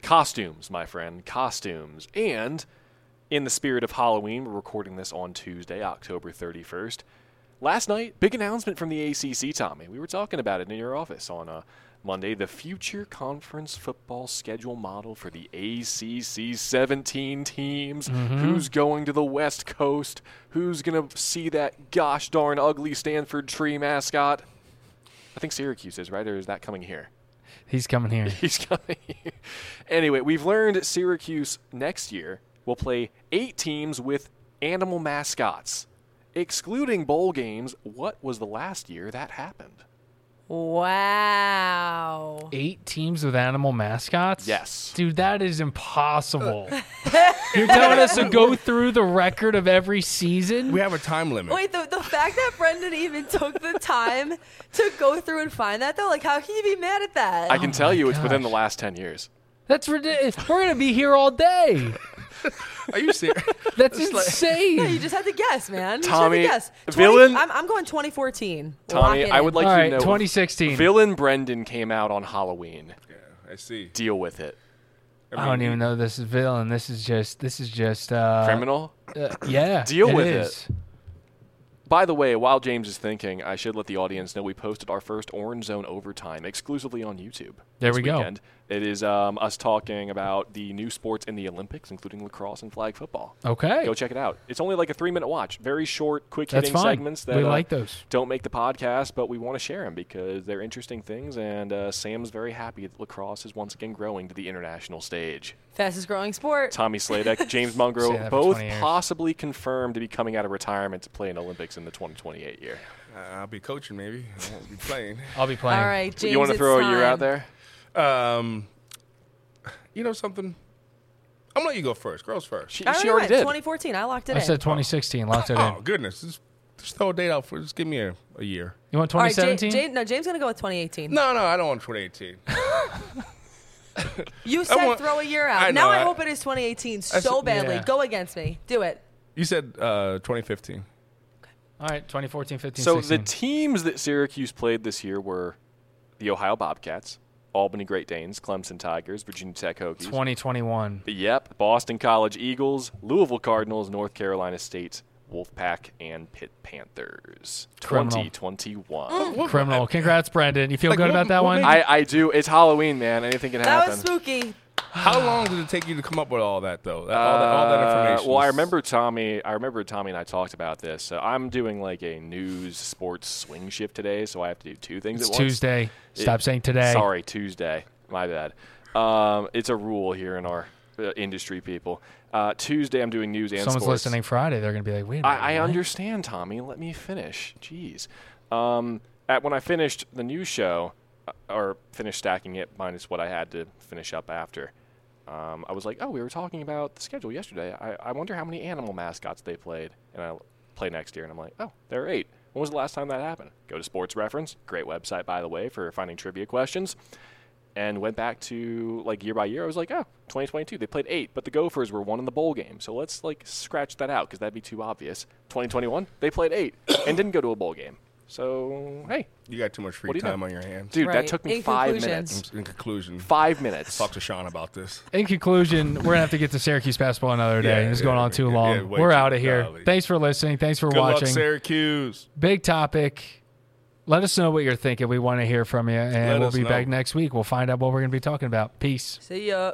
Speaker 7: costumes, my friend, costumes. And in the spirit of Halloween, we're recording this on Tuesday, October 31st. Last night, big announcement from the ACC, Tommy. We were talking about it in your office on uh, Monday, the future conference football schedule model for the ACC 17 teams. Mm-hmm. Who's going to the West Coast? Who's going to see that gosh darn ugly Stanford tree mascot? I think Syracuse is, right? Or is that coming here?
Speaker 3: He's coming here. [laughs]
Speaker 7: He's coming here. Anyway, we've learned Syracuse next year will play eight teams with animal mascots. Excluding bowl games, what was the last year that happened?
Speaker 4: Wow.
Speaker 3: Eight teams with animal mascots?
Speaker 7: Yes.
Speaker 3: Dude, that is impossible. [laughs] You're telling us to go through the record of every season?
Speaker 5: We have a time limit.
Speaker 4: Wait, the, the fact that Brendan even took the time to go through and find that, though, like, how can you be mad at that?
Speaker 7: I can oh tell you it's within the last 10 years.
Speaker 3: That's ridiculous. We're going to be here all day.
Speaker 5: Are you serious? [laughs]
Speaker 3: That's insane.
Speaker 4: No, you just had to guess, man. You
Speaker 7: Tommy,
Speaker 4: just had to guess.
Speaker 7: villain-
Speaker 4: I'm, I'm going 2014.
Speaker 7: Tommy,
Speaker 4: lock it
Speaker 7: I
Speaker 4: in.
Speaker 7: would like
Speaker 3: All
Speaker 7: you
Speaker 3: right,
Speaker 7: to know
Speaker 3: 2016.
Speaker 7: Villain Brendan came out on Halloween.
Speaker 5: Yeah, I see.
Speaker 7: Deal with it.
Speaker 3: I don't even know this is villain. This is just this is just uh
Speaker 7: Criminal?
Speaker 3: uh, yeah. [laughs]
Speaker 7: Deal with it.
Speaker 3: is.
Speaker 7: By the way, while James is thinking, I should let the audience know we posted our first Orange Zone overtime exclusively on YouTube.
Speaker 3: There
Speaker 7: this
Speaker 3: we go.
Speaker 7: It is um, us talking about the new sports in the Olympics, including lacrosse and flag football.
Speaker 3: Okay.
Speaker 7: Go check it out. It's only like a three minute watch. Very short, quick
Speaker 3: That's
Speaker 7: hitting
Speaker 3: fine.
Speaker 7: segments that
Speaker 3: We
Speaker 7: uh,
Speaker 3: like those.
Speaker 7: don't make the podcast, but we want to share them because they're interesting things. And uh, Sam's very happy that lacrosse is once again growing to the international stage.
Speaker 4: Fastest growing sport.
Speaker 7: Tommy Sladek, [laughs] James
Speaker 3: Say
Speaker 7: Mungro, both possibly confirmed to be coming out of retirement to play in Olympics in the 2028 year.
Speaker 5: Uh, I'll be coaching maybe. I won't be playing.
Speaker 3: I'll be playing.
Speaker 4: All right, James.
Speaker 7: you want to throw a year out there?
Speaker 5: Um, you know something? I'm gonna let you go first. Girls first.
Speaker 7: She,
Speaker 4: I
Speaker 7: she
Speaker 4: already
Speaker 7: already did.
Speaker 4: 2014. I locked it in.
Speaker 3: I
Speaker 4: in.
Speaker 3: said 2016. Locked it in.
Speaker 5: Oh
Speaker 3: in.
Speaker 5: goodness! Just, just throw a date out for. Just give me a, a year.
Speaker 3: You want
Speaker 4: All right, Ja-
Speaker 3: 2017?
Speaker 4: James, no, James gonna go with 2018.
Speaker 5: No, no, I don't want 2018. [laughs]
Speaker 4: You said
Speaker 5: want-
Speaker 4: throw a year out.
Speaker 5: I
Speaker 4: now
Speaker 5: know,
Speaker 4: I,
Speaker 5: I-
Speaker 4: hope it is 2018
Speaker 5: I
Speaker 4: so
Speaker 5: said-
Speaker 4: badly.
Speaker 3: Yeah.
Speaker 4: Go against me. Do it.
Speaker 5: You said uh, 2015.
Speaker 3: All right, 2014, 15,
Speaker 7: So
Speaker 3: 16.
Speaker 7: the teams that Syracuse played this year were the Ohio Bobcats, Albany Great Danes, Clemson Tigers, Virginia Tech Hokies.
Speaker 3: 2021.
Speaker 7: Yep, Boston College Eagles, Louisville Cardinals, North Carolina State Wolfpack, and Pitt Panthers.
Speaker 3: Criminal.
Speaker 7: 2021.
Speaker 3: Mm, Criminal. Congrats, Brendan. You feel
Speaker 5: Like,
Speaker 3: good
Speaker 5: what-
Speaker 3: about that one?
Speaker 7: I, I do. It's Halloween, man. Anything can happen.
Speaker 4: That was spooky.
Speaker 5: How long did it take you to come up with all that though? That, all, that, all that
Speaker 7: Uh,
Speaker 5: information.
Speaker 7: Well, I remember Tommy. I remember Tommy and I talked about this. So I'm doing like a news sports swing shift today, so I have to do two things
Speaker 3: it's
Speaker 7: at once.
Speaker 3: Tuesday. Stop
Speaker 7: It-
Speaker 3: saying today.
Speaker 7: Sorry, Tuesday. My bad. Um, it's a rule here in our uh, industry, people. Uh, Tuesday, I'm doing news and
Speaker 3: Someone's
Speaker 7: sports.
Speaker 3: listening Friday. They're going to be like, wait a minute.
Speaker 7: I, I understand, Tommy. Let me finish. Jeez. Um, at when I finished the news show, uh, or finished stacking it minus what I had to finish up after, um, I was like, oh, we were talking about the schedule yesterday. I, I wonder how many animal mascots they played, and I play next year, and I'm like, oh, there are eight. When was the last time that happened? Go to Sports Reference, great website by the way for finding trivia questions and went back to like year by year. I was like, oh, 2022, they played eight, but the Gophers were one in the bowl game. So let's like scratch that out because that'd be too obvious. 2021, they played eight [coughs] and didn't go to a bowl game. So hey,
Speaker 5: you got too much free
Speaker 7: What do you know?
Speaker 5: time on your hands.
Speaker 7: dude, that took me
Speaker 4: In
Speaker 7: five minutes.
Speaker 5: In conclusion,
Speaker 7: Five minutes.
Speaker 5: talk to Sean about this.
Speaker 3: In conclusion, we're going to have to get to Syracuse basketball another day.
Speaker 5: Yeah,
Speaker 3: it's
Speaker 5: yeah,
Speaker 3: going on too
Speaker 5: yeah,
Speaker 3: long.
Speaker 5: yeah,
Speaker 3: we're
Speaker 5: too-
Speaker 3: out of here.
Speaker 5: golly.
Speaker 3: Thanks for listening. Thanks for
Speaker 5: Good
Speaker 3: watching.
Speaker 5: luck, Syracuse.
Speaker 3: Big topic. Let us know what you're thinking. We want to hear from you, and
Speaker 5: Let
Speaker 3: we'll be
Speaker 5: know.
Speaker 3: back next week. We'll find out what we're going to be talking about. Peace.
Speaker 4: See ya.